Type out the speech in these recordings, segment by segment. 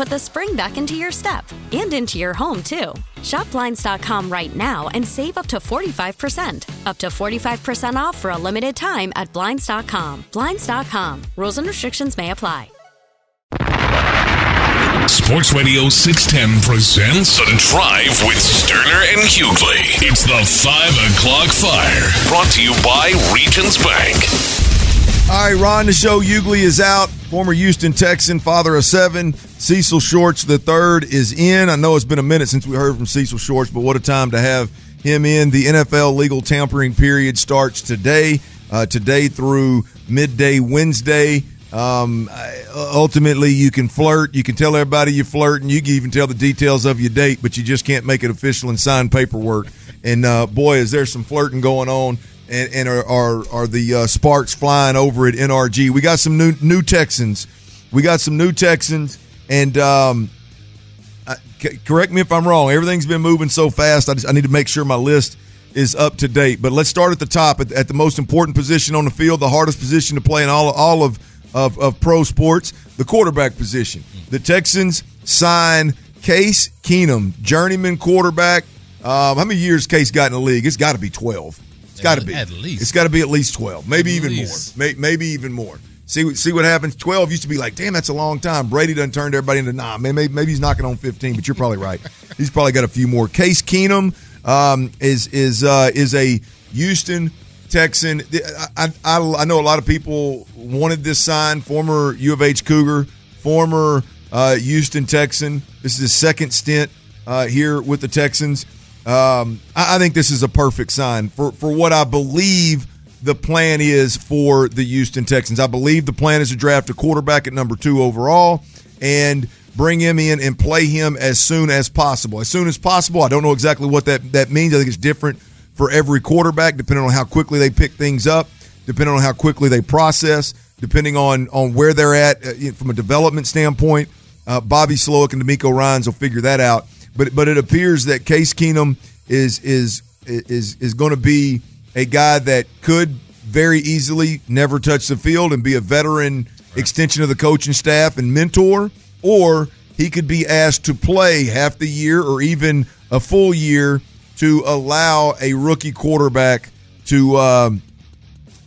put the spring back into your step and into your home, too. Shop Blinds.com right now and save up to 45%. Up to 45% off for a limited time at Blinds.com. Blinds.com. Rules and restrictions may apply. Sports Radio 610 presents The Drive with Stoerner and Hughley. It's the 5 o'clock fire. Brought to you by Regions Bank. All right, Ron, the show Hughley is out. Former Houston Texan, father of seven. Cecil Shorts the third is in. I know it's been a minute since we heard from Cecil Shorts, but what a time to have him in. The NFL legal tampering period starts today, uh, today through midday Wednesday. Um, ultimately, you can flirt. You can tell everybody you flirt, and you can even tell the details of your date, but you just can't make it official and sign paperwork. And uh, boy, is there some flirting going on, and, and are, are, are the uh, sparks flying over at NRG? We got some new new Texans. We got some new Texans, and um, I, c- correct me if I'm wrong. Everything's been moving so fast. I, just, I need to make sure my list is up to date. But let's start at the top, at, at the most important position on the field, the hardest position to play in all all of of, of pro sports, the quarterback position. The Texans sign Case Keenum, journeyman quarterback. Um, how many years Case got in the league? It's got to be twelve. It's got to be At least. It's got to be at least twelve, maybe At even least. more. May, maybe even more. See, see what happens. Twelve used to be like, damn, that's a long time. Brady done turned everybody into nah. Maybe, maybe he's knocking on fifteen, but you're probably right. he's probably got a few more. Case Keenum um, is is uh, is a Houston Texan. I, I, I know a lot of people wanted this sign. Former U of H Cougar, former uh, Houston Texan. This is his second stint uh, here with the Texans. Um, I, I think this is a perfect sign for, for what I believe the plan is for the Houston Texans. I believe the plan is to draft a quarterback at number two overall and bring him in and play him as soon as possible. As soon as possible. I don't know exactly what that, that means. I think it's different for every quarterback, depending on how quickly they pick things up, depending on how quickly they process, depending on on where they're at uh, from a development standpoint. Uh, Bobby Slowik and DeMeco Ryans will figure that out. But but it appears that Case Keenum is is is is going to be a guy that could very easily never touch the field and be a veteran extension of the coaching staff and mentor, or he could be asked to play half the year or even a full year to allow a rookie quarterback to um,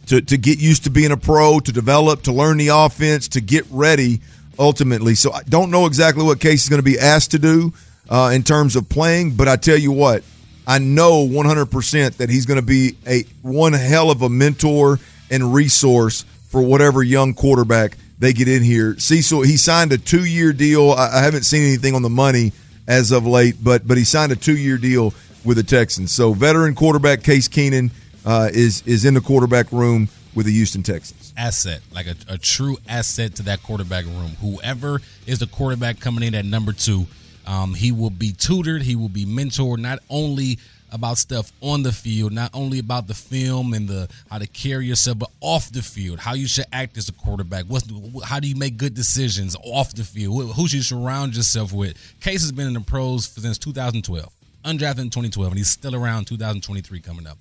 to to get used to being a pro, to develop, to learn the offense, to get ready ultimately. So I don't know exactly what Case is going to be asked to do uh, in terms of playing, but I tell you what, I know 100% that he's going to be a one hell of a mentor and resource for whatever young quarterback they get in here. Cecil, he signed a two year deal. I, I haven't seen anything on the money as of late, but but he signed a two year deal with the Texans. So veteran quarterback Case Keenum uh, is is in the quarterback room with the Houston Texans. asset, like a, a true asset to that quarterback room. Whoever is the quarterback coming in at number two, um, he will be tutored, he will be mentored, not only about stuff on the field, not only about the film and the how to carry yourself, but off the field, how you should act as a quarterback. What's how do you make good decisions off the field? Who should you surround yourself with? Case has been in the pros since 2012, undrafted in 2012, and he's still around 2023 coming up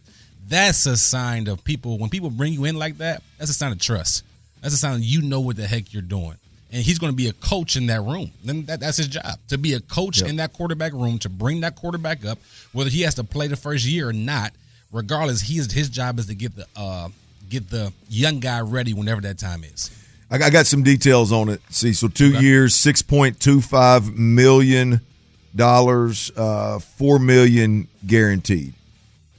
that's a sign of people when people bring you in like that that's a sign of trust that's a sign you know what the heck you're doing and he's going to be a coach in that room. Then that, that's his job to be a coach Yep. in that quarterback room to bring that quarterback up, whether he has to play the first year or not. Regardless, he is, his job is to get the uh, get the young guy ready whenever that time is. I got, I got some details on it. See, so two years, six point two five million dollars, uh, four million guaranteed.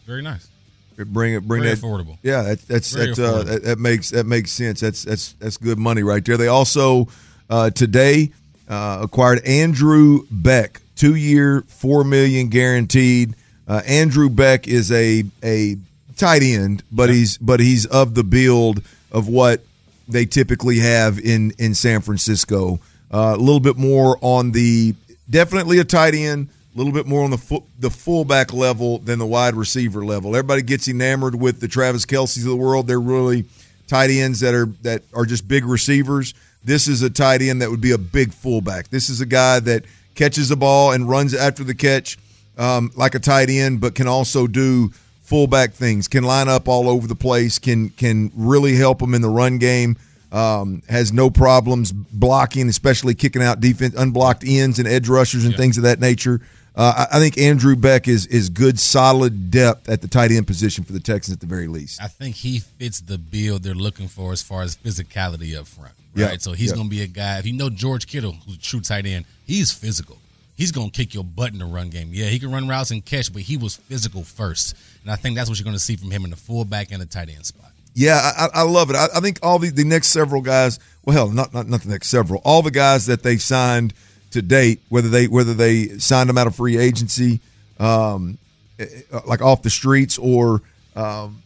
Very nice. Bring it, bring Very that affordable. Yeah, that, that's Very that, uh, that. That makes that makes sense. That's that's that's good money right there. They also uh, today uh, acquired Andrew Beck, two year, four million guaranteed. Uh, Andrew Beck is a a tight end, but he's but he's of the build of what they typically have in in San Francisco. Uh, a little bit more on the definitely a tight end, a little bit more on the the fullback level than the wide receiver level. Everybody gets enamored with the Travis Kelce's of the world. They're really tight ends that are that are just big receivers. This is a tight end that would be a big fullback. This is a guy that catches the ball and runs after the catch um, like a tight end, but can also do fullback things. Can line up all over the place. Can can really help them in the run game. Um, has no problems blocking, especially kicking out defense, unblocked ends and edge rushers and things of that nature. Uh, I, I think Andrew Beck is is good, solid depth at the tight end position for the Texans at the very least. I think he fits the bill they're looking for as far as physicality up front. Yeah, Right. So he's yeah. going to be a guy. If you know George Kittle, who's a true tight end, he's physical. He's going to kick your butt in the run game. Yeah, he can run routes and catch, but he was physical first. And I think that's what you're going to see from him in the fullback and the tight end spot. Yeah, I, I- I love it. I, I think all the, the next several guys, well, hell, not, not not the next several, all the guys that they've signed to date, whether they whether they signed them out of free agency, um, eh, eh, like off the streets, or um,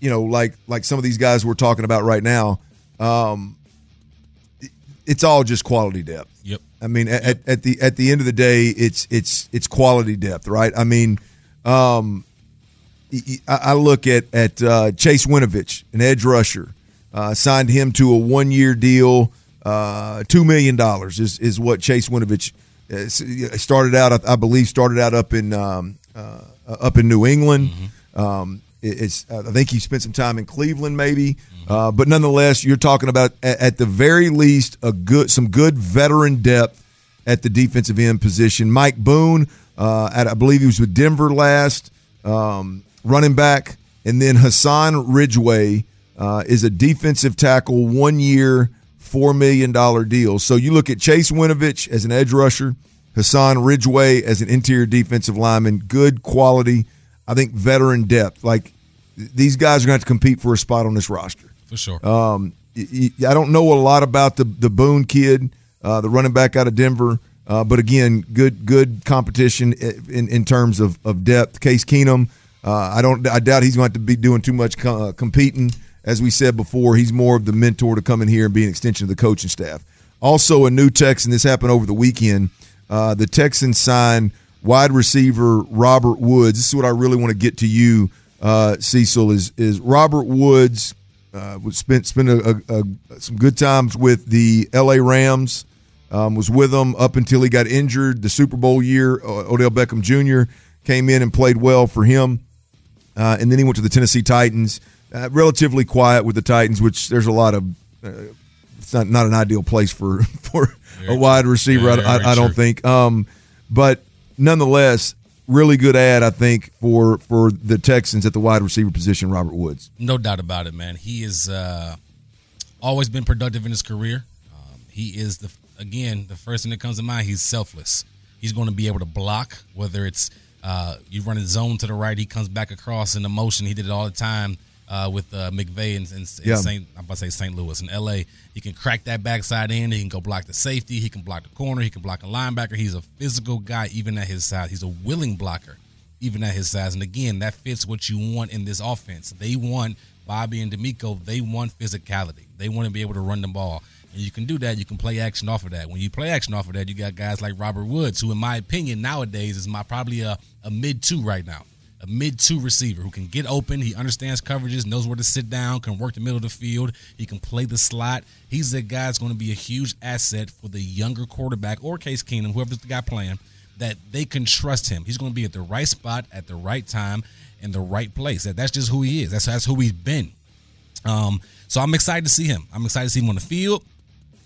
you know, like like some of these guys we're talking about right now, um, it- it's all just quality depth. Yep. I mean, at, at, at the at the end of the day, it's it's it's quality depth, right? I mean, um, I I look at at uh, Chase Winovich, an edge rusher, uh, signed him to a one year deal. Uh, Two million dollars is is what Chase Winovich uh, started out. I, believe started out up in um, uh, up in New England. Um, it's I think he spent some time in Cleveland, maybe. Uh, but nonetheless, you're talking about at, at the very least a good some good veteran depth at the defensive end position. Mike Boone, uh, at I believe he was with Denver last, um, running back, and then Hassan Ridgeway uh, is a defensive tackle, one year, four million dollar deal. So you look at Chase Winovich as an edge rusher, Hassan Ridgeway as an interior defensive lineman, good quality. I think veteran depth. Like these guys are going to have to compete for a spot on this roster. For sure. Um, I don't know a lot about the the Boone kid, uh, the running back out of Denver, uh, but again, good good competition in in terms of, of depth. Case Keenum, uh, I don't I doubt he's going to to be doing too much co- uh, competing. As we said before, he's more of the mentor to come in here and be an extension of the coaching staff. Also, a new Texan. This happened over the weekend. Uh, the Texans signed wide receiver Robert Woods. This is what I really want to get to you, uh, Cecil. Is is Robert Woods? Uh, spent spent a, a, a, some good times with the L.A. Rams. Um, was with them up until he got injured. The Super Bowl year, Odell Beckham Jr. came in and played well for him, uh, and then he went to the Tennessee Titans. Uh, relatively quiet with the Titans, which there's a lot of. Uh, it's not not an ideal place for for a wide receiver. I, I, I don't think. Um, but nonetheless, really good ad I think for for the Texans at the wide receiver position. Robert Woods. No doubt about it, man. He is uh, always been productive in his career. Um, he is the again the first thing that comes to mind. He's selfless. He's going to be able to block whether it's uh, you run a zone to the right, he comes back across in the motion. He did it all the time uh, with uh, McVay in, in, in Yeah. St. I'm about to say St. Louis in L.A. He can crack that backside in. He can go block the safety. He can block the corner. He can block a linebacker. He's a physical guy, even at his size. He's a willing blocker even at his size. And again, that fits what you want in this offense. They want Bobby and DeMeco. They want physicality. They want to be able to run the ball. And you can do that. You can play action off of that. When you play action off of that, you got guys like Robert Woods, who, in my opinion, nowadays is my probably a, a mid two right now. A mid two receiver who can get open. He understands coverages, knows where to sit down, can work the middle of the field. He can play the slot. He's a guy that's going to be a huge asset for the younger quarterback or Case Keenum, whoever's the guy playing that they can trust him. He's going to be at the right spot at the right time in the right place. That, that's just who he is. That's that's who he's been. Um, so I'm excited to see him. I'm excited to see him on the field.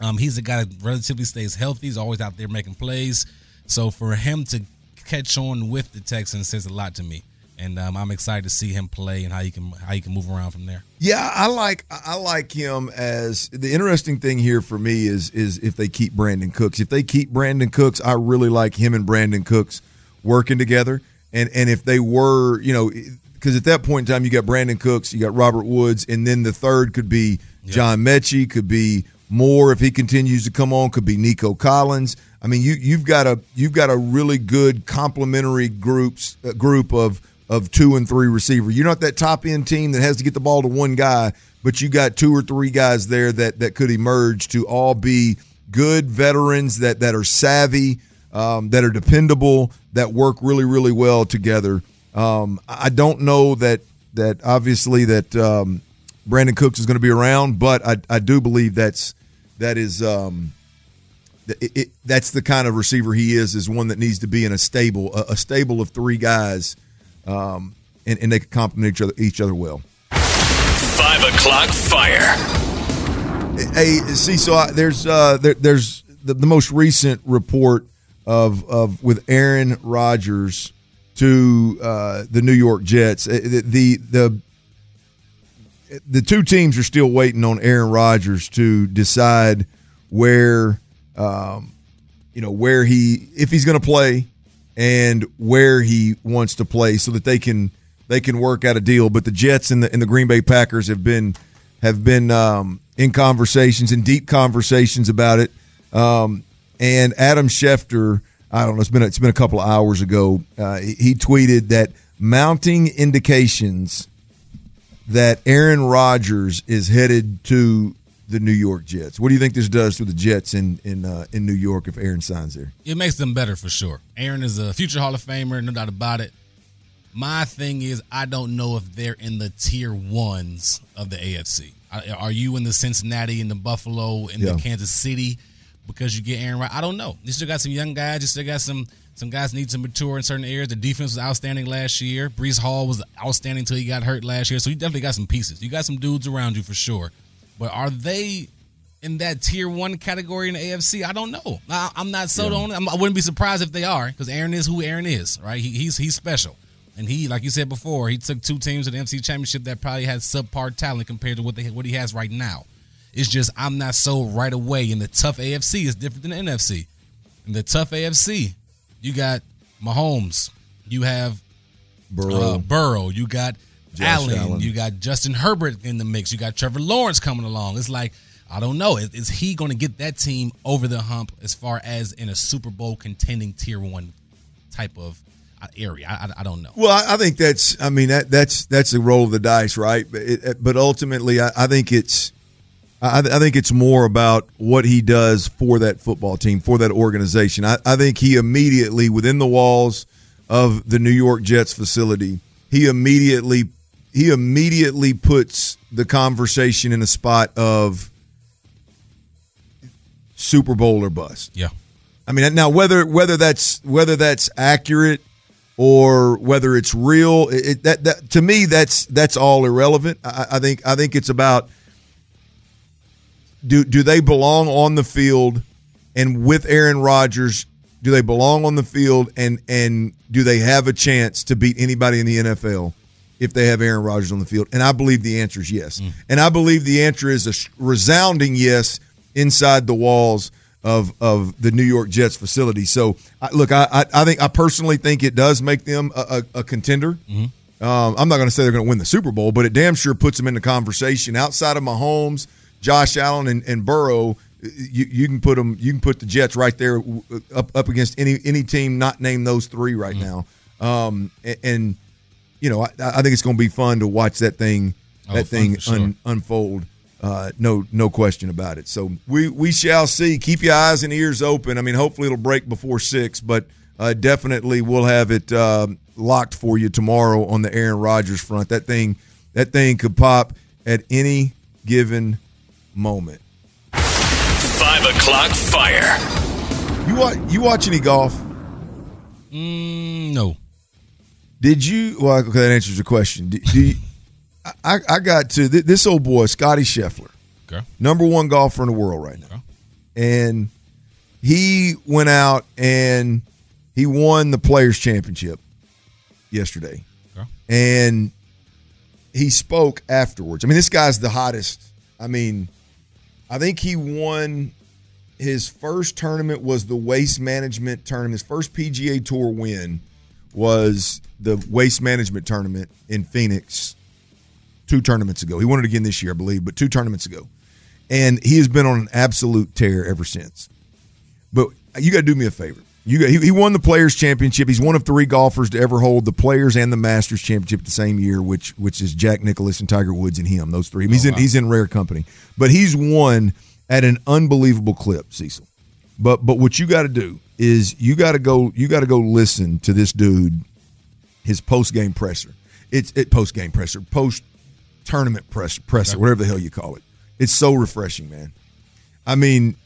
Um, he's a guy that relatively stays healthy. He's always out there making plays. So for him to catch on with the Texans says a lot to me, and um, I'm excited to see him play and how he can how he can move around from there. Yeah, I like I like him as the interesting thing here for me is is if they keep Brandin Cooks. If they keep Brandin Cooks, I really like him and Brandin Cooks working together. And and if they were, you know, because at that point in time you got Brandin Cooks, you got Robert Woods, and then the third could be John Metchie, could be Moore if he continues to come on, could be Nico Collins. I mean, you you've got a you've got a really good complementary groups uh, group of of two and three receiver. You're not that top end team that has to get the ball to one guy, but you got two or three guys there that that could emerge to all be good veterans that that are savvy, um, that are dependable, that work really really well together. Um, I don't know that that obviously that um, Brandin Cooks is going to be around, but I I do believe that's that is. Um, it, it, that's the kind of receiver he is. Is one that needs to be in a stable, a, a stable of three guys, um, and, and they can complement each other each other well. Five o'clock fire. Hey, see, so I, there's uh, there, there's the, the most recent report of of with Aaron Rodgers to uh, the New York Jets. Uh, The, the the the two teams are still waiting on Aaron Rodgers to decide where um, you know where he if he's going to play and where he wants to play so that they can they can work out a deal. But the Jets and the and the Green Bay Packers have been have been um, in conversations in deep conversations about it. Um, and Adam Schefter I don't know it's been it's been a couple of hours ago uh, he, he tweeted that mounting indications that Aaron Rodgers is headed to the New York Jets. What do you think this does to the Jets in in uh, in New York if Aaron signs there? It makes them better for sure. Aaron is a future Hall of Famer, no doubt about it. My thing is, I don't know if they're in the tier ones of the AFC. Are you in the Cincinnati and the Buffalo and Yeah. the Kansas City because you get Aaron Rodgers? I don't know. You still got some young guys. You still got some some guys need to mature in certain areas. The defense was outstanding last year. Breece Hall was outstanding until he got hurt last year. So you definitely got some pieces. You got some dudes around you for sure. But are they in that tier one category in the AFC? I don't know. I, I'm not sold on it. I'm, I wouldn't be surprised if they are because Aaron is who Aaron is, right? He, he's he's special, and he, like you said before, he took two teams to the NFC Championship that probably had subpar talent compared to what they what he has right now. It's just I'm not sold right away. And the tough AFC is different than the NFC. In the tough AFC, you got Mahomes, you have Burrow. uh, Burrow. You got Allen, Allen. You got Justin Herbert in the mix. You got Trevor Lawrence coming along. It's like I don't know. Is, is he going to get that team over the hump as far as in a Super Bowl contending tier one type of uh, area? I, I, I don't know. Well, I, I think that's. I mean, that that's that's a roll of the dice, right? But, it, but ultimately, I, I think it's. I, I think it's more about what he does for that football team, for that organization. I, I think he immediately, within the walls of the New York Jets facility, he immediately he immediately puts the conversation in a spot of Super Bowl or bust. Yeah. I mean, now whether whether that's whether that's accurate or whether it's real, it, it- that that to me that's that's all irrelevant. I, I think I think it's about do do they belong on the field and with Aaron Rodgers? Do they belong on the field and and do they have a chance to beat anybody in the NFL if they have Aaron Rodgers on the field? And I believe the answer is yes. And I believe the answer is a resounding yes inside the walls of of the New York Jets facility. So I, look, I, I I think I personally think it does make them a, a, a contender. Um, I'm not going to say they're going to win the Super Bowl, but it damn sure puts them in the conversation outside of Mahomes, Josh Allen, and, and Burrow. You, you can put them. You can put the Jets right there up up against any any team not named those three right now. Um, and, and you know, I, I think it's going to be fun to watch that thing Oh, that fun thing sure. un, unfold. Uh, no, no question about it. So we we shall see. Keep your eyes and ears open. I mean, hopefully it'll break before six, but uh, definitely we'll have it uh, locked for you tomorrow on the Aaron Rodgers front. That thing, that thing could pop at any given moment. Five o'clock fire. You watch you watch any golf? Mm, no. Did you? Well, okay, that answers your question. Do, do you, I, I got to th- this old boy, Scotty Scheffler, Okay. number one golfer in the world right now. and he went out and he won the Players Championship yesterday, Okay. and he spoke afterwards. I mean, this guy's the hottest. I mean, I think he won his first tournament was the waste management tournament. His first PGA Tour win was the waste management tournament in Phoenix two tournaments ago. He won it again this year, I believe, but two tournaments ago. And he has been on an absolute tear ever since. But you got to do me a favor. You got, he, he won the Players Championship. He's one of three golfers to ever hold the Players and the Masters Championship the same year, which which is Jack Nicklaus and Tiger Woods and him. Those three. he's oh, in he's in rare company, but he's won at an unbelievable clip, Cecil. But but what you got to do is you got to go you got to go listen to this dude, his post game presser. It's it post game presser, post tournament press presser, whatever the hell you call it. It's so refreshing, man. I mean,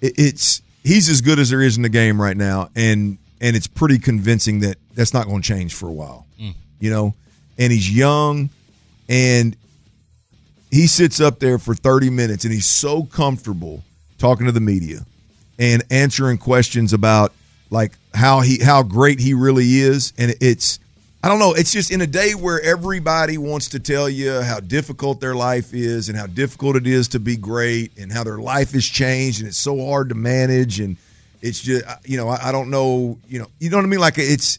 it, it's he's as good as there is in the game right now, and and it's pretty convincing that that's not going to change for a while. Mm. You know, and he's young, and he sits up there for 30 minutes and he's so comfortable talking to the media and answering questions about like how he how great he really is and it's I don't know, it's just in a day where everybody wants to tell you how difficult their life is and how difficult it is to be great and how their life has changed and it's so hard to manage and it's just you know, I, I don't know, you know, you know what I mean like it's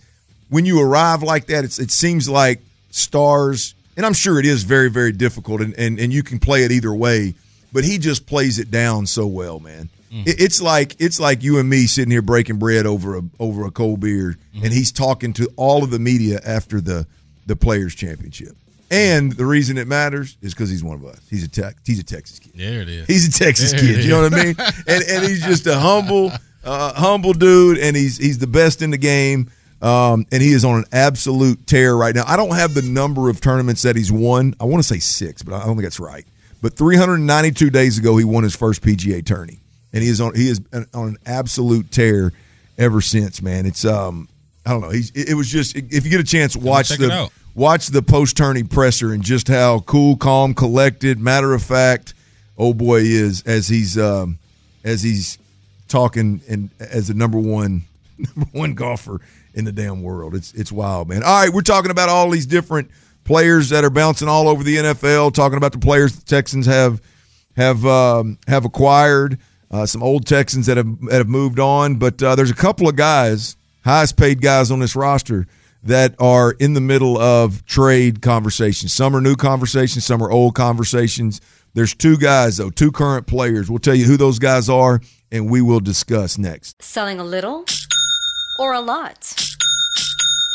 when you arrive like that it's it seems like stars and I'm sure it is very, very difficult, and, and, and you can play it either way. But he just plays it down so well, man. It, it's like it's like you and me sitting here breaking bread over a over a cold beer, and he's talking to all of the media after the the Players Championship. And the reason it matters is because he's one of us. He's a tech. He's a Texas kid. There it is. He's a Texas There kid. You know what I mean? And and he's just a humble, uh, humble dude, and he's he's the best in the game. Um, and he is on an absolute tear right now. I don't have the number of tournaments that he's won. I want to say six, but I don't think that's right. But 392 days ago, he won his first PGA tourney, and he is on he is on an absolute tear ever since. Man, it's um I don't know. He's it, was just if you get a chance, watch the watch the post tourney presser and just how cool, calm, collected, matter of fact, oh boy is as he's um, as he's talking and as the number one number one golfer in the damn world. It's it's wild, man. All right, we're talking about all these different players that are bouncing all over the NFL. Talking about the players the Texans have have um, have acquired. Uh, some old Texans that have that have moved on, but uh, there's a couple of guys, highest paid guys on this roster that are in the middle of trade conversations. Some are new conversations, some are old conversations. There's two guys though, two current players. We'll tell you who those guys are, and we will discuss next. Selling a little or a lot?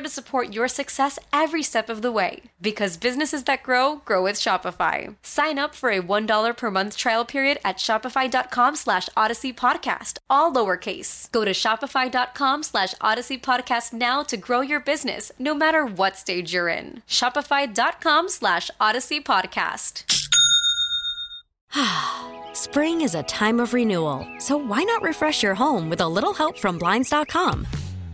to support your success every step of the way. Because businesses that grow, grow with Shopify. Sign up for a $1 per month trial period at shopify.com slash odyssey podcast, all lowercase. Go to shopify.com slash odyssey podcast now to grow your business, no matter what stage you're in. Shopify.com slash odyssey podcast. Spring is a time of renewal, so why not refresh your home with a little help from Blinds.com?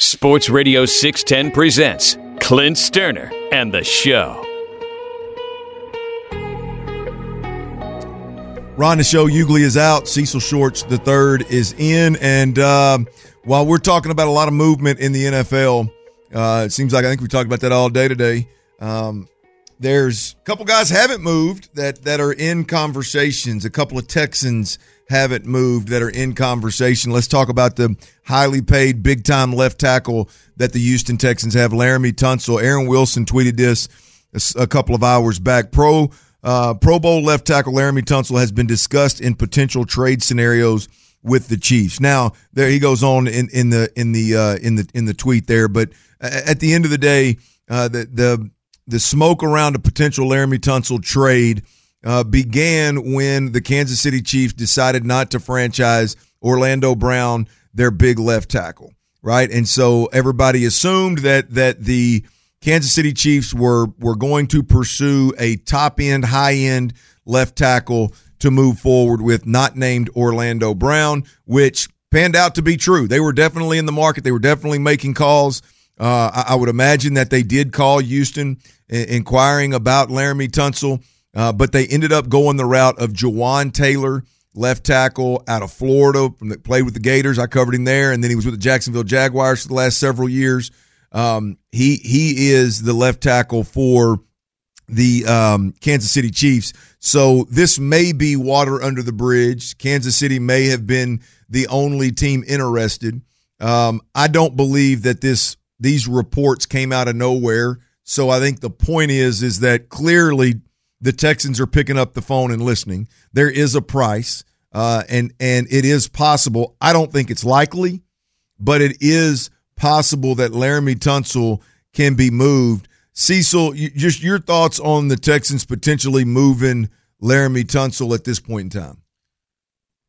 Sports Radio 610 presents Clint Stoerner and the Show. Ron the show Hughley is out. Cecil Shorts the third is in, and uh, while we're talking about a lot of movement in the NFL, uh, it seems like I think we talked about that all day today. Um, there's a couple guys haven't moved that that are in conversations. A couple of Texans haven't moved that are in conversation. Let's talk about the highly paid, big time left tackle that the Houston Texans have, Laremy Tunsil. Aaron Wilson tweeted this a, couple of hours back. Pro uh, Pro Bowl left tackle Laremy Tunsil has been discussed in potential trade scenarios with the Chiefs. Now, there he goes on in, in the in the uh, in the in the tweet there, but at the end of the day, uh, the the the smoke around a potential Laremy Tunsil trade uh, began when the Kansas City Chiefs decided not to franchise Orlando Brown, their big left tackle, right? And so everybody assumed that that the Kansas City Chiefs were were going to pursue a top end, high end left tackle to move forward with, not named Orlando Brown, which panned out to be true. They were definitely in the market. They were definitely making calls. Uh, I, I, would imagine that they did call Houston inquiring about Laremy Tunsil. Uh, but they ended up going the route of Jawaan Taylor, left tackle out of Florida, from the, played with the Gators. I covered him there, and then he was with the Jacksonville Jaguars for the last several years. Um, he he is the left tackle for the um, Kansas City Chiefs. So this may be water under the bridge. Kansas City may have been the only team interested. Um, I don't believe that this these reports came out of nowhere. So I think the point is is that clearly the Texans are picking up the phone and listening. There is a price, uh, and and it is possible. I don't think it's likely, but it is possible that Laremy Tunsil can be moved. Cecil, just your thoughts on the Texans potentially moving Laremy Tunsil at this point in time.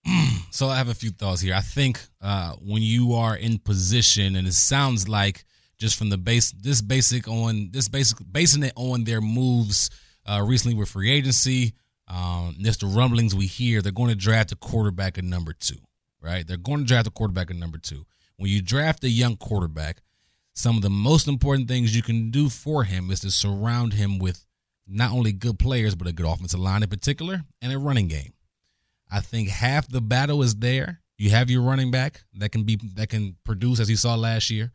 So I have a few thoughts here. I think uh, when you are in position, and it sounds like just from the base, this basic on this basic basing it on their moves uh, recently with free agency. Um, the rumblings we hear, they're going to draft a quarterback at number two, right? They're going to draft a quarterback at number two. When you draft a young quarterback, some of the most important things you can do for him is to surround him with not only good players, but a good offensive line in particular and a running game. I think half the battle is there. You have your running back that can be that can produce as you saw last year.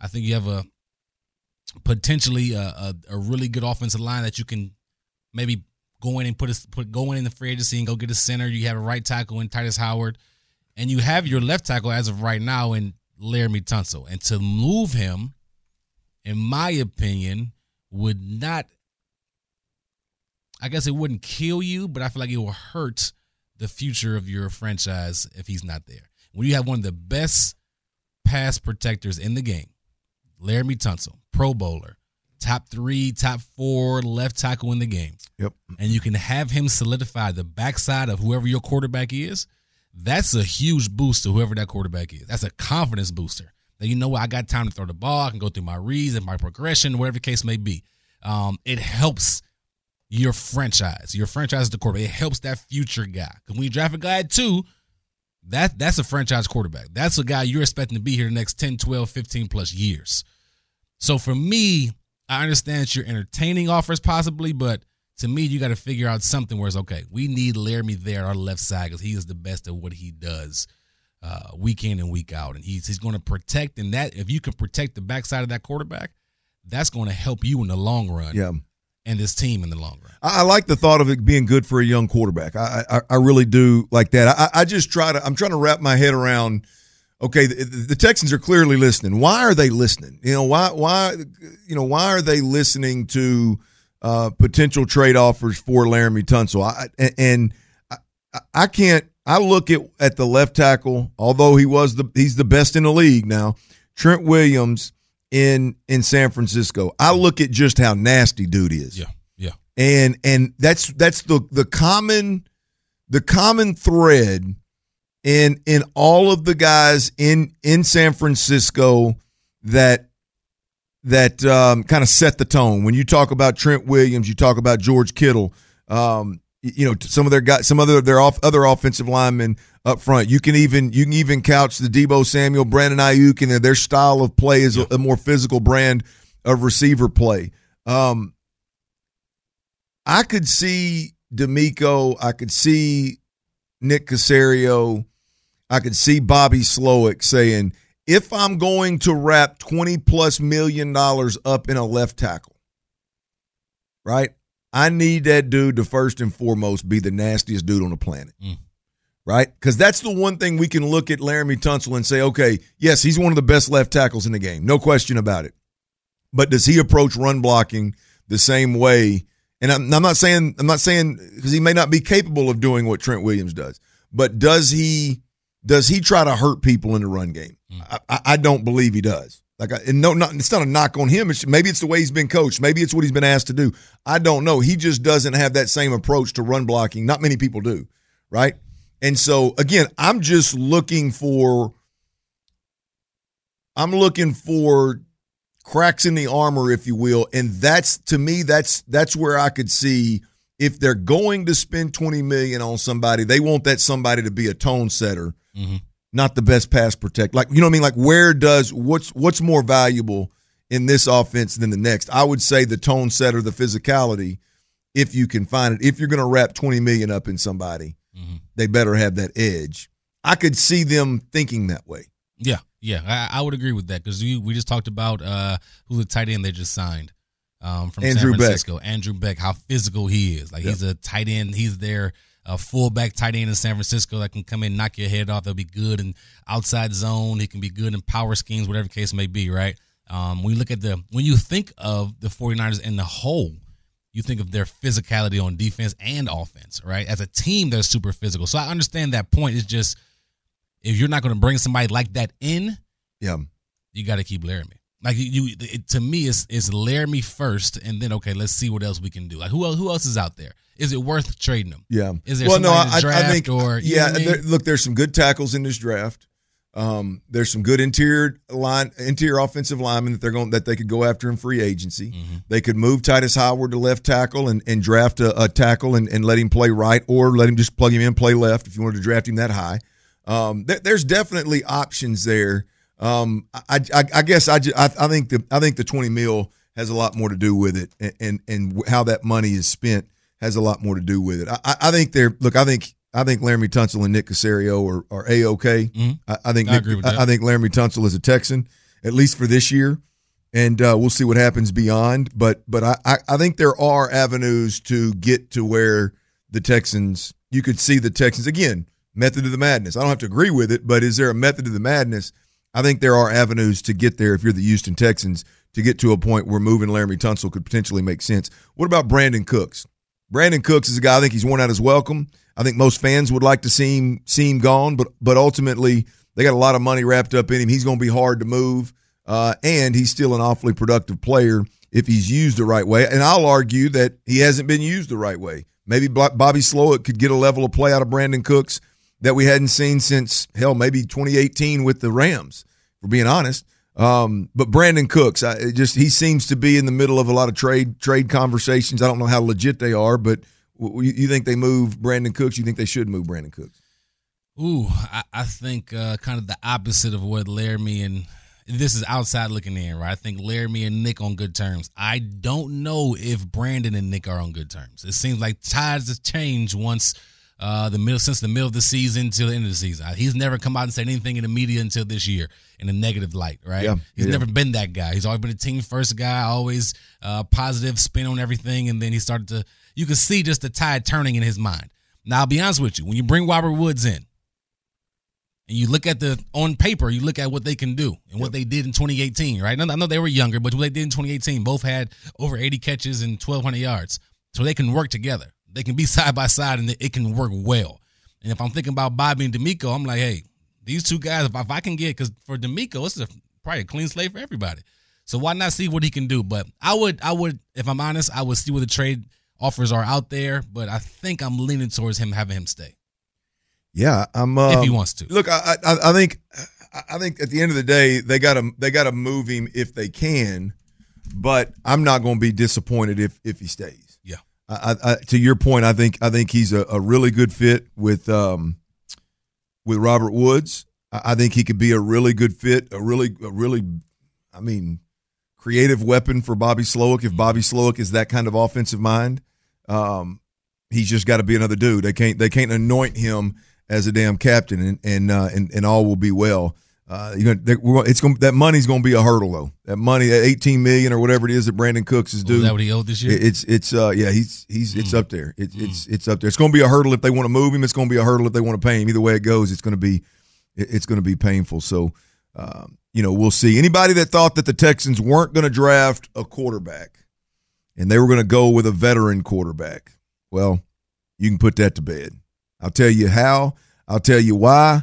I think you have a potentially a, a, a really good offensive line that you can maybe go in and put a, put going in the free agency and go get a center. You have a right tackle in Tytus Howard, and you have your left tackle as of right now in Laremy Tunsil. And to move him, in my opinion, would not. I guess it wouldn't kill you, but I feel like it will hurt the future of your franchise if he's not there. When you have one of the best pass protectors in the game, Laremy Tunsil, Pro Bowler, top three, top four left tackle in the game. Yep. And you can have him solidify the backside of whoever your quarterback is. That's a huge boost to whoever that quarterback is. That's a confidence booster. That you know what, I got time to throw the ball. I can go through my reads and my progression, whatever the case may be. Um, it helps your franchise. Your franchise is the quarterback. It helps that future guy. Because when you draft a guy at two, that, that's a franchise quarterback. That's a guy you're expecting to be here the next 10, 12, 15 plus years. So for me, I understand you're entertaining offers possibly, but to me, you got to figure out something where it's okay. We need Laremy there on our left side because he is the best at what he does, uh, week in and week out, and he's he's going to protect. And that if you can protect the backside of that quarterback, that's going to help you in the long run. Yeah. And this team in the long run. I, I like the thought of it being good for a young quarterback. I I, I really do like that. I, I just try to I'm trying to wrap my head around. Okay, the, the Texans are clearly listening. Why are they listening? You know why why you know why are they listening to uh, potential trade offers for Laremy Tunsil? I, and I, I can't. I look at at the left tackle, although he was the he's the best in the league now. Trent Williams in in San Francisco. I look at just how nasty dude is. Yeah. Yeah. And and that's that's the the common the common thread in in all of the guys in in San Francisco that that um, kind of set the tone. When you talk about Trent Williams, you talk about George Kittle. Um, you know some of their guys, some other their off, other offensive linemen up front. You can even you can even couch the Deebo Samuel, Brandon Aiyuk, and their style of play is a, a, more physical brand of receiver play. Um, I could see DeMeco, I could see Nick Caserio, I could see Bobby Slowik saying, if I'm going to wrap 20 plus million dollars up in a left tackle, right? I need that dude to first and foremost be the nastiest dude on the planet. Mm. Right? Because that's the one thing we can look at Laremy Tunsil and say, okay, yes, he's one of the best left tackles in the game. No question about it. But does he approach run blocking the same way? And I'm, I'm not saying I'm not saying because he may not be capable of doing what Trent Williams does, but does he does he try to hurt people in the run game? Mm. I, I, don't believe he does. Like, I, and no, not, it's not a knock on him. It's, maybe it's the way he's been coached. Maybe it's what he's been asked to do. I don't know. He just doesn't have that same approach to run blocking. Not many people do, right? And so again, I'm just looking for. I'm looking for cracks in the armor, if you will, and that's to me that's that's where I could see if they're going to spend 20 million on somebody, they want that somebody to be a tone setter, mm-hmm not the best pass protect. Like you know what I mean? Like where does what's what's more valuable in this offense than the next? I would say the tone setter, the physicality, if you can find it. If you're going to wrap 20 million up in somebody, mm-hmm. they better have that edge. I could see them thinking that way. Yeah, yeah, I, I would agree with that because we we just talked about uh, who the tight end they just signed um, from Andrew San Francisco, Beck. Andrew Beck. How physical he is! Like yep. he's a tight end. He's there a fullback tight end in San Francisco that can come in, knock your head off. They'll be good in outside zone. He can be good in power schemes, whatever case may be, right? Um, when you look at the, when you think of the 49ers in the whole, you think of their physicality on defense and offense, right? As a team, they're super physical. So I understand that point. It's just, if you're not going to bring somebody like that in, yeah, you got to keep Laremy. Like you, it, to me, it's it's Laremy first, and then okay, let's see what else we can do. Like who else, who else is out there? Is it worth trading them? Yeah. Is there well, no, I, I, think or yeah. There, look, there's some good tackles in this draft. Um, there's some good interior line, interior offensive linemen that they're going that they could go after in free agency. Mm-hmm. They could move Tytus Howard to left tackle and, and draft a, a tackle and, and let him play right, or let him just plug him in play left if you wanted to draft him that high. Um, th- there's definitely options there um, I, I, I guess I, just, I, I think the I think the twenty mil has a lot more to do with it, and and, and how that money is spent has a lot more to do with it. I, I think they're look. I think I think Laremy Tunsil and Nick Caserio are are a okay. Mm-hmm. I, I, think I, Nick, I, think Laremy Tunsil is a Texan at least for this year, and uh, we'll see what happens beyond. But but I, I think there are avenues to get to where the Texans. You could see the Texans again. Method of the madness. I don't have to agree with it, but is there a method of the madness I think there are avenues to get there if you're the Houston Texans to get to a point where moving Laremy Tunsil could potentially make sense. What about Brandin Cooks? Brandin Cooks is a guy I think he's worn out his welcome. I think most fans would like to see him see him gone, but but ultimately they got a lot of money wrapped up in him. He's going to be hard to move, uh, and he's still an awfully productive player if he's used the right way. And I'll argue that he hasn't been used the right way. Maybe Bobby Slowik could get a level of play out of Brandin Cooks that we hadn't seen since hell maybe 2018 with the Rams. For being honest, um, but Brandin Cooks, I, just he seems to be in the middle of a lot of trade trade conversations. I don't know how legit they are, but you, you think they move Brandin Cooks? You think they should move Brandin Cooks? Ooh, I, I think uh, kind of the opposite of what Laremy and this is outside looking in, right? I think Laremy and Nick on good terms. I don't know if Brandin and Nick are on good terms. It seems like tides have changed once uh, the middle since the middle of the season till the end of the season. He's never come out and said anything in the media until this year in a negative light, right? Yeah, He's yeah. never been that guy. He's always been a team first guy, always uh, positive spin on everything, and then he started to. You can see just the tide turning in his mind. Now, I'll be honest with you. When you bring Robert Woods in, and you look at the on paper, you look at what they can do and what they did in 2018, right? I know they were younger, but what they did in 2018, both had over 80 catches and 1,200 yards, so they can work together. They can be side by side, and it can work well. And if I'm thinking about Bobby and DeMeco, I'm like, hey, these two guys, if I, if I can get, because for DeMeco, it's a, probably a clean slate for everybody. So why not see what he can do? But I would, I would, if I'm honest, I would see what the trade offers are out there. But I think I'm leaning towards him having him stay. Yeah, I'm. Um, If he wants to. Look, I, I, I think, I think at the end of the day, they got to, they got to move him if they can. But I'm not going to be disappointed if if he stays. I, I, to your point, I think I think he's a, a really good fit with um with Robert Woods. I, I think he could be a really good fit, a really a really, I mean, creative weapon for Bobby Slowik if Bobby Slowik is that kind of offensive mind. Um, he's just got to be another dude. They can't they can't anoint him as a damn captain and and uh, and, and all will be well. Uh, you know, it's going that money's going to be a hurdle though. That money, that eighteen million or whatever it is that Brandin Cooks is due. Was that what he owed this year? It's it's uh yeah he's he's it's up there. It, It's it's up there. It's going to be a hurdle if they want to move him. It's going to be a hurdle if they want to pay him. Either way it goes, it's going to be it's going to be painful. So um, you know we'll see. Anybody that thought that the Texans weren't going to draft a quarterback and they were going to go with a veteran quarterback, well, you can put that to bed. I'll tell you how. I'll tell you why,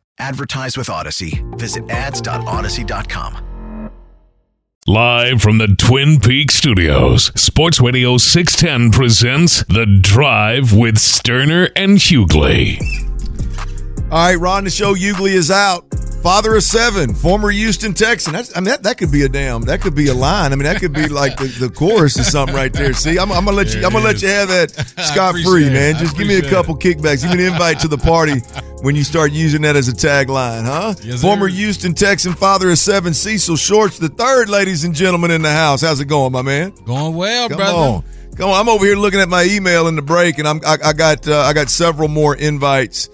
Advertise with Audacy. Visit ads.audacy.com. Live from the Twin Peaks studios, Sports Radio 610 presents The Drive with Stoerner and Hughley. All right, Ron, the show Hughley is out. Father of seven, former Houston Texan. That's, I mean, that, that could be a damn. That could be a line. I mean, that could be like the, the chorus or something right there. See, I'm, I'm gonna let you. I'm gonna let you have that scot free, man. Just give me a couple kickbacks. Give me an invite to the party when you start using that as a tagline, huh? Yes, former sir. Houston Texan, father of seven, Cecil Shorts, the third, ladies and gentlemen in the house. How's it going, my man? Going well, Come brother. on, come on. I'm over here looking at my email in the break, and I'm I, I got uh, I got several more invites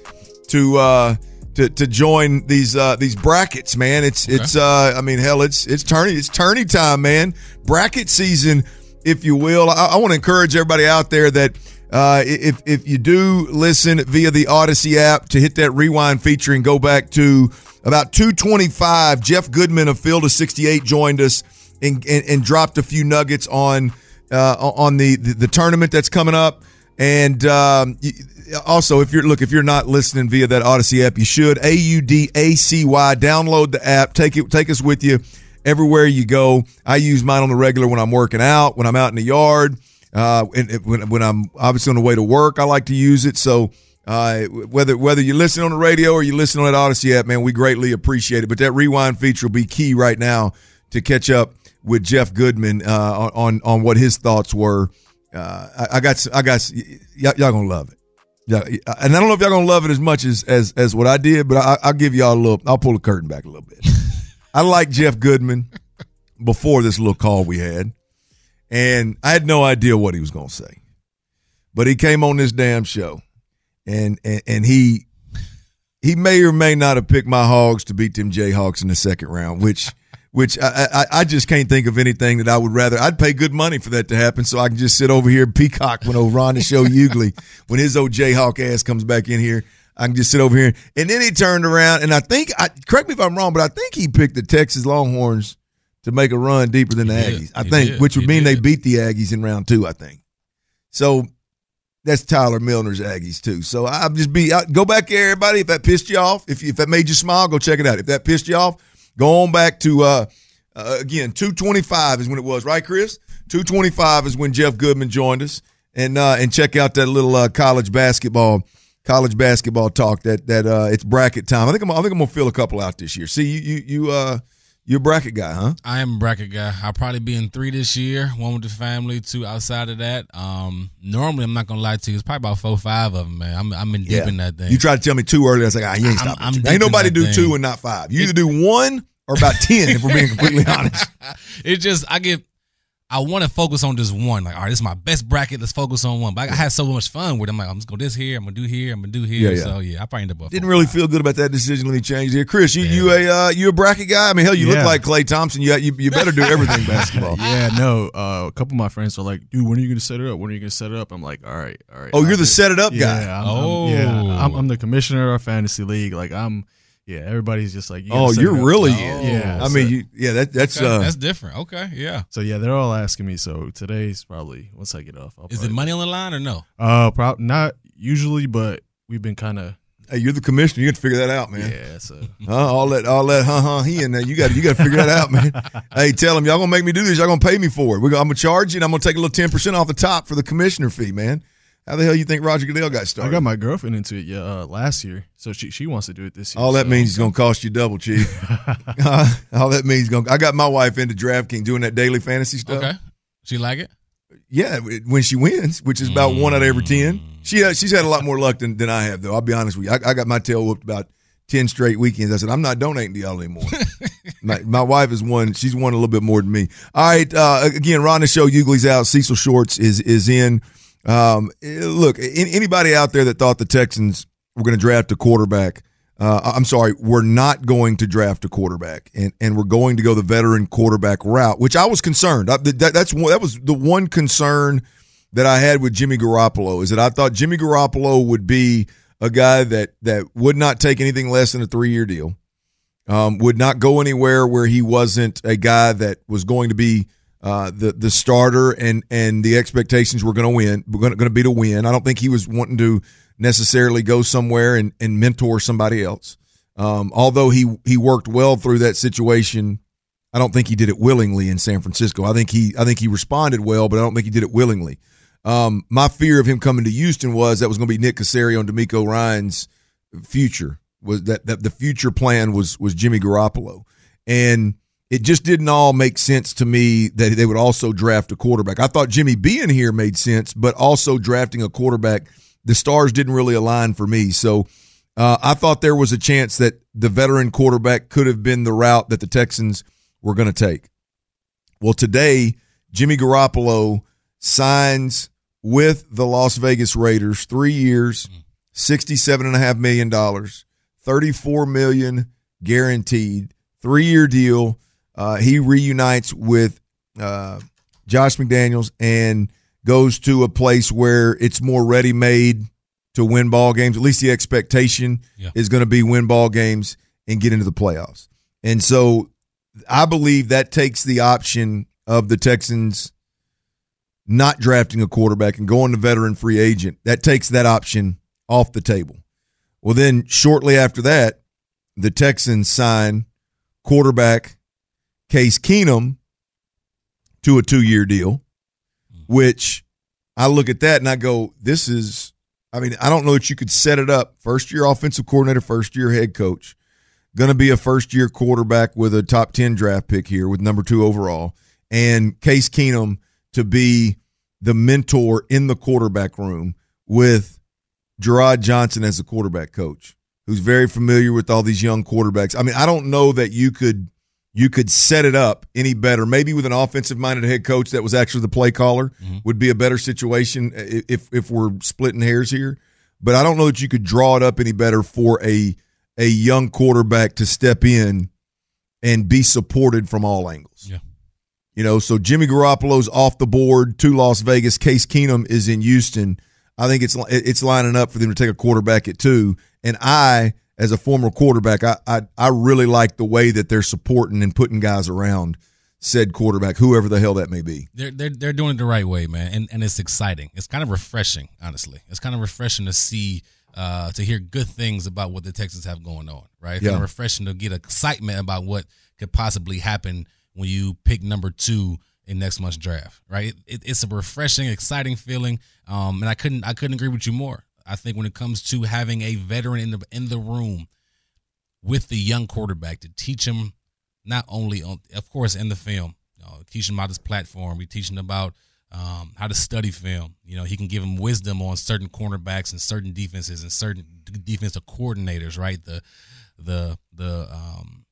to uh to to join these uh these brackets, man. It's it's uh I mean hell, it's it's tourney it's tourney time, man. Bracket season, if you will. I, I want to encourage everybody out there that. Uh, if if you do listen via the Audacy app to hit that rewind feature and go back to about 225, Jeff Goodman of Field of 68 joined us and, and, and dropped a few nuggets on uh, on the, the the tournament that's coming up. And um, also, if you're look, if you're not listening via that Audacy app, you should. A U D A C Y. Download the app. Take it. Take us with you everywhere you go. I use mine on the regular when I'm working out, when I'm out in the yard, uh, and when, when I'm obviously on the way to work. I like to use it. So. Uh, whether whether you listen on the radio or you listen on that Audacy app, man, we greatly appreciate it. But that rewind feature will be key right now to catch up with Jeff Goodman uh, on on what his thoughts were. Uh, I, I got I got y- y'all, gonna love it. Yeah, and I don't know if y'all gonna love it as much as as as what I did, but I, I'll give y'all a little. I'll pull the curtain back a little bit. I like Jeff Goodman before this little call we had, and I had no idea what he was gonna say, but he came on this damn show, and and, and he he may or may not have picked my Hogs to beat them Jayhawks in the second round, which which I, I I just can't think of anything that I would rather. I'd pay good money for that to happen, so I can just sit over here and peacock when old Ron the show Hughley when his old Jayhawk ass comes back in here. I can just sit over here, and then he turned around, and I think I correct me if I'm wrong, but I think he picked the Texas Longhorns to make a run deeper than the did. Aggies. I He think, did. which would He mean they beat the Aggies in round two. I think. So that's Tyler Milner's Aggies too. So I'll just be I, go back there, everybody. If that pissed you off, if you, if that made you smile, go check it out. If that pissed you off, go on back to uh, uh again two twenty five is when it was, right, Chris? Two twenty five is when Jeff Goodman joined us, and uh, and check out that little uh, college basketball college basketball talk that that uh, it's bracket time. I think I'm I think I'm gonna fill a couple out this year. See you you you uh you're a bracket guy, huh? I am a bracket guy. I'll probably be in three this year. One with the family, two outside of that. Um, normally, I'm not gonna lie to you. It's probably about four, five of them, man. I'm I'm in deep in that thing. You tried to tell me two earlier. I was like, ah, you ain't I'm- I'm Ain't nobody do thing. two and not five. You either do one or about ten. if we're being completely honest. It's just I get I want to focus on just one. Like, all right, this is my best bracket. Let's focus on one. But I had so much fun with it. I'm like, I'm just going to do this here. I'm gonna do here. I'm gonna do here. Yeah, yeah. So yeah, I probably end up. with Didn't really feel good about that decision when he changed here. Chris, you you a uh, you a bracket guy? I mean, hell, you look like Klay Thompson. You you, you better do everything basketball. Yeah, no. Uh, a couple of my friends are like, "Dude, when are you going to set it up? When are you going to set it up?" I'm like, "All right, all right." Oh, you're I'll the set it up guy. I'm, Oh. I'm, yeah. I'm, I'm the commissioner of our fantasy league. Like, I'm. Yeah, everybody's just like, you Oh, you're really Oh. in. Yeah, I so- mean, you, yeah, that that's Okay, uh, that's different. Okay, yeah. So yeah, they're all asking me. So today's probably once I get off. I'll Is it money on the line or no? Uh, prob- not usually, but we've been kind of hey, you're the commissioner. You got to figure that out, man. yeah. So Huh? all that, all that, huh, huh, he in there. You got, you got to figure that out, man. hey, tell him y'all gonna make me do this. Y'all gonna pay me for it. We're gonna, I'm gonna charge you, and I'm gonna take a little ten percent off the top for the commissioner fee, man. How the hell you think Roger Goodell got started? I got my girlfriend into it yeah uh, last year, so she she wants to do it this year. all that so- means it's gonna cost you double, chief. Uh, all that means is gonna. I got my wife into DraftKings doing that daily fantasy stuff. Okay. She like it? Yeah, when she wins, which is about one out of every ten. She uh, she's had a lot more luck than, than I have, though. I'll be honest with you. I, I got my tail whooped about ten straight weekends. I said I'm not donating to y'all anymore. my, my wife has won. She's won a little bit more than me. All right. Uh, again, Ron the show. Hughley's out. Cecil Shorts is is in. Um, eh, look, an- anybody out there that thought the Texans were going to draft a quarterback. Uh, I'm sorry, we're not going to draft a quarterback, and, and we're going to go the veteran quarterback route, which I was concerned. I, that, that's one, that was the one concern that I had with Jimmy Garoppolo is that I thought Jimmy Garoppolo would be a guy that that would not take anything less than a three year deal, um, would not go anywhere where he wasn't a guy that was going to be uh, the the starter and and the expectations were going to win, were going to be to win. I don't think he was wanting to necessarily go somewhere and, and mentor somebody else. Um, although he he worked well through that situation, I don't think he did it willingly in San Francisco. I think he I think he responded well, but I don't think he did it willingly. Um, my fear of him coming to Houston was that was going to be Nick Caserio and DeMeco Ryans' future. Was that, that the future plan was was Jimmy Garoppolo, and it just didn't all make sense to me that they would also draft a quarterback. I thought Jimmy being here made sense, but also drafting a quarterback, the stars didn't really align for me. So uh, I thought there was a chance that the veteran quarterback could have been the route that the Texans were going to take. Well, today, Jimmy Garoppolo signs with the Las Vegas Raiders, three years, $67.5 million, $34 million guaranteed, three year deal. Uh, he reunites with uh, Josh McDaniels and goes to a place where it's more ready made to win ball games. At least the expectation Yeah. is going to be win ball games and get into the playoffs. And so I believe that takes the option of the Texans not drafting a quarterback and going to veteran free agent. That takes that option off the table. Well, then shortly after that, the Texans sign quarterback Case Keenum to a two year deal, which I look at that and I go, this is, I mean, I don't know that you could set it up. First year offensive coordinator, first year head coach, going to be a first year quarterback with a top 10 draft pick here with number two overall, and Case Keenum to be the mentor in the quarterback room with Jerrod Johnson as the quarterback coach, who's very familiar with all these young quarterbacks. I mean, I don't know that you could you could set it up any better. Maybe with an offensive minded head coach that was actually the play caller mm-hmm. would be a better situation if if we're splitting hairs here. But I don't know that you could draw it up any better for a a young quarterback to step in and be supported from all angles. Yeah. You know, so Jimmy Garoppolo's off the board to Las Vegas. Case Keenum is in Houston. I think it's it's lining up for them to take a quarterback at two. And I, as a former quarterback, I I, I really like the way that they're supporting and putting guys around said quarterback, whoever the hell that may be. They're they're they're doing it the right way, man, and and it's exciting. It's kind of refreshing, honestly. It's kind of refreshing to see, uh, to hear good things about what the Texans have going on, right? It's Yeah. kind of refreshing to get excitement about what could possibly happen when you pick number two in next month's draft, right? It, it's a refreshing, exciting feeling, um, and I couldn't I couldn't agree with you more. I think when it comes to having a veteran in the in the room with the young quarterback to teach him not only on, of course, in the film, you know, teach him about his platform. We teaching about um, how to study film. You know, he can give him wisdom on certain cornerbacks and certain defenses and certain defensive coordinators. Right, the the the um,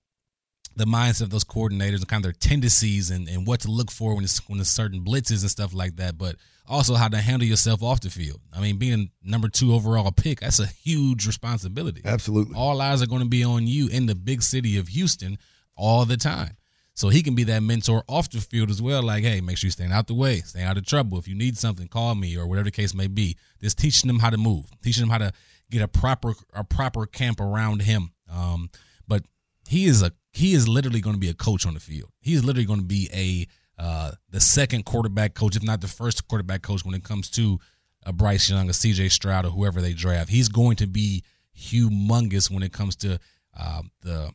the mindset of those coordinators and kind of their tendencies and, and what to look for when it's when there's certain blitzes and stuff like that. But also how to handle yourself off the field. I mean, being number two overall pick, that's a huge responsibility. Absolutely. All eyes are going to be on you in the big city of Houston all the time. So he can be that mentor off the field as well. Like, hey, make sure you stay out the way, stay out of trouble. If you need something, call me or whatever the case may be. Just teaching them how to move, teaching them how to get a proper a proper camp around him. Um, but he is a he is literally going to be a coach on the field. He is literally going to be a uh, the second quarterback coach, if not the first quarterback coach, when it comes to a Bryce Young, a C.J. Stroud, or whoever they draft. He's going to be humongous when it comes to uh, the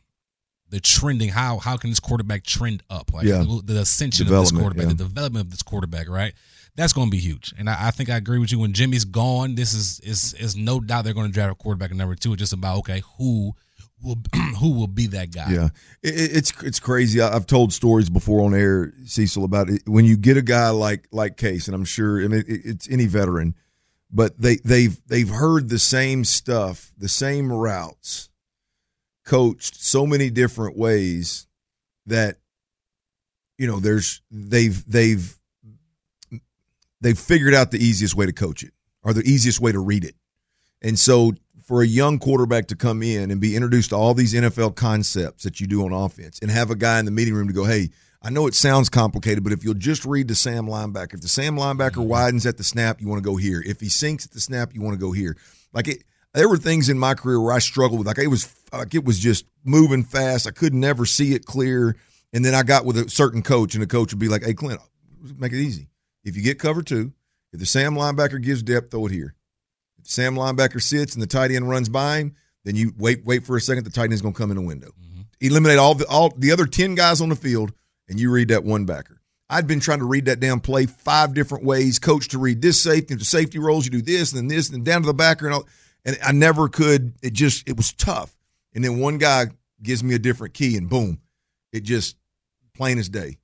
the trending. How how can this quarterback trend up? Like Yeah. the ascension of this quarterback, the development of this quarterback, right? That's going to be huge, and I, I think I agree with you. When Jimmy's gone, this is is is no doubt they're going to draft a quarterback at number two. It's just about okay, who will who will be that guy? Yeah, it, it- it's it's crazy. I- I've told stories before on air, Cecil, about it. when you get a guy like like Case, and I'm sure I mean it, it's any veteran, but they they've they've heard the same stuff, the same routes, coached so many different ways that you know there's they've they've they've figured out the easiest way to coach it or the easiest way to read it. And so for a young quarterback to come in and be introduced to all these NFL concepts that you do on offense and have a guy in the meeting room to go, hey, I know it sounds complicated, but if you'll just read the Sam linebacker, if the Sam linebacker mm-hmm. widens at the snap, you want to go here. If he sinks at the snap, you want to go here. Like it, there were things in my career where I struggled with. Like it was, like it was just moving fast. I could never see it clear. And then I got with a certain coach, and the coach would be like, "Hey, Clint, make it easy. If you get cover two, if the Sam linebacker gives depth, throw it here. If Sam linebacker sits and the tight end runs by him, then you wait wait for a second. The tight end's going to come in a window. Mm-hmm. Eliminate all the all the other ten guys on the field, and you read that one backer. I'd been trying to read that damn play five different ways. Coach to read this safety, the safety rolls, you do this, and then this, and then down to the backer, and all. And I never could. It just it was tough. And then one guy gives me a different key, and boom, it just plain as day.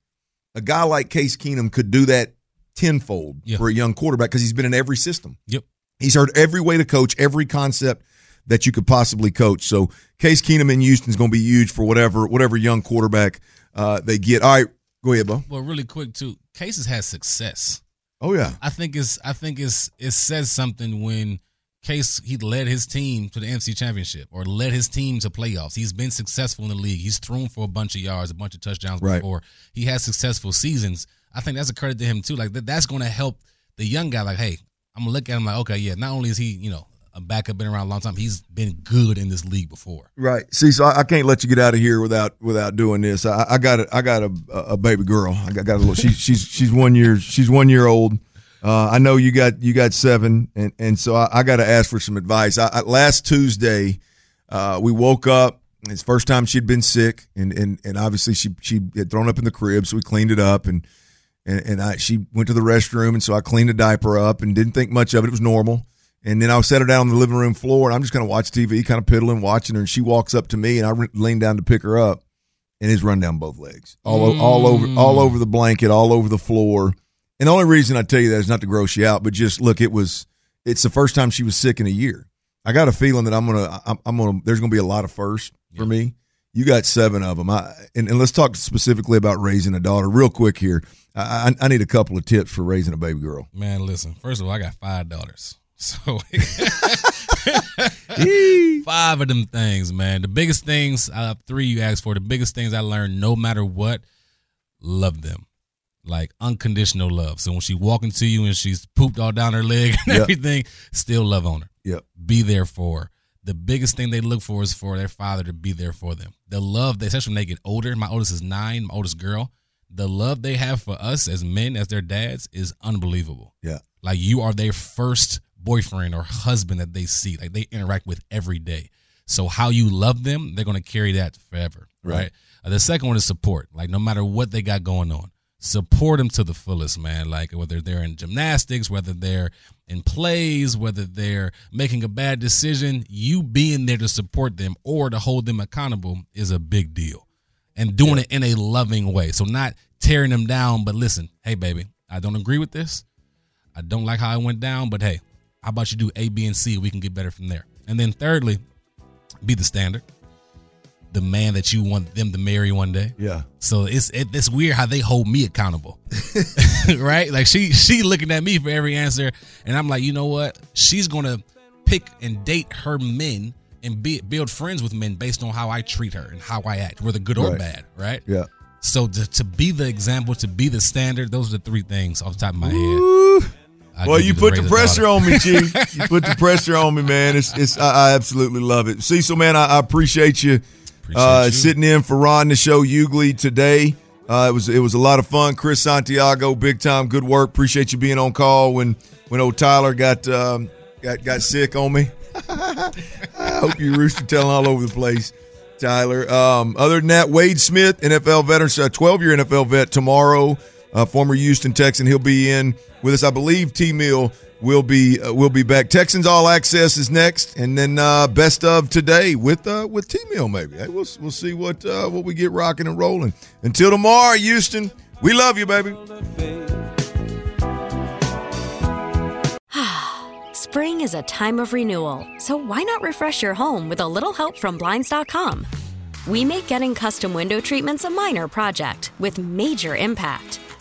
A guy like Case Keenum could do that tenfold Yeah. for a young quarterback because he's been in every system. Yep. He's heard every way to coach, every concept that you could possibly coach. So Case Keenum in Houston is going to be huge for whatever whatever young quarterback uh, they get. All right, go ahead, Bo. Well, really quick too. Cases has success. Oh yeah, I think it's I think it's it says something when Case he led his team to the NFC Championship or led his team to playoffs. He's been successful in the league. He's thrown for a bunch of yards, a bunch of touchdowns Right. before. He has successful seasons. I think that's a credit to him too. Like that, that's going to help the young guy. Like, hey, I'm gonna look at him like, okay, yeah. Not only is he you know a backup, been around a long time, he's been good in this league before. Right. See, so I, I can't let you get out of here without without doing this. I, I got a, I got a, a baby girl. I got, got a little. She, she's she's one year she's one year old. Uh, I know you got you got seven, and and so I, I got to ask for some advice. I, I, last Tuesday, uh, we woke up. It's first time she'd been sick, and and and obviously she she had thrown up in the crib, so we cleaned it up, and and and I she went to the restroom, and so I cleaned the diaper up, and didn't think much of it. It was normal. And then I set her down on the living room floor, and I'm just going to watch TV, kind of piddling, watching her. And she walks up to me, and I re- lean down to pick her up, and it's run down both legs, all o- all over all mm. over the blanket, all over the floor. And the only reason I tell you that is not to gross you out, but just look, it was it's the first time she was sick in a year. I got a feeling that I'm gonna I'm, I'm gonna there's gonna be a lot of firsts for me. You got seven of them. I, and, and let's talk specifically about raising a daughter real quick here. I, I, I need a couple of tips for raising a baby girl. Man, listen. First of all, I got five daughters, so five of them things, man. The biggest things, uh, three you asked for. The biggest things I learned, no matter what, love them, like unconditional love. So when she walking to you and she's pooped all down her leg and Yep. everything, still love on her. Yep. Be there for her. The biggest thing they look for is for their father to be there for them. The love, they, especially when they get older. My oldest is nine. My oldest girl. The love they have for us as men, as their dads, is unbelievable. Yeah. Like you are their first boyfriend or husband that they see, like they interact with every day. So how you love them, they're going to carry that forever, right? Right. Uh, the second one is support. Like no matter what they got going on, support them to the fullest, man. Like whether they're in gymnastics, whether they're in plays, whether they're making a bad decision, you being there to support them or to hold them accountable is a big deal. And doing yeah. it in a loving way. So not tearing them down, but listen, hey baby, I don't agree with this. I don't like how it went down, but hey, how about you do A, B, and C? We can get better from there. And then thirdly, be the standard the man that you want them to marry one day. Yeah. So it's it, it's weird how they hold me accountable, right? Like she she looking at me for every answer, and I'm like, you know what? She's gonna pick and date her men and be, build friends with men based on how I treat her and how I act, whether good or right. bad, right? Yeah. So to, to be the example, to be the standard, those are the three things off the top of my Ooh. head. well, you, put the pressure on me, Chief. you put the pressure on me, man. It's, it's I, I absolutely love it. Cecil, man, I, I appreciate you uh, sitting in for Ron the show Hughley today. Uh, it was it was a lot of fun. Chris Santiago, big time, good work. Appreciate you being on call when when old Tyler got um, got got sick on me. I hope you rooster telling all over the place, Tyler. Um, other than that, Wade Smith, NFL veteran, twelve year NFL vet tomorrow. Uh, former Houston Texan, he'll be in with us. I believe T Mill We'll be uh, we'll be back. Texans All Access is next, and then uh, best of today with uh, with T Mill. Maybe hey, we'll we'll see what uh, what we get rocking and rolling. Until tomorrow, Houston. We love you, baby. Spring is a time of renewal, so why not refresh your home with a little help from blinds.com? We make getting custom window treatments a minor project with major impact.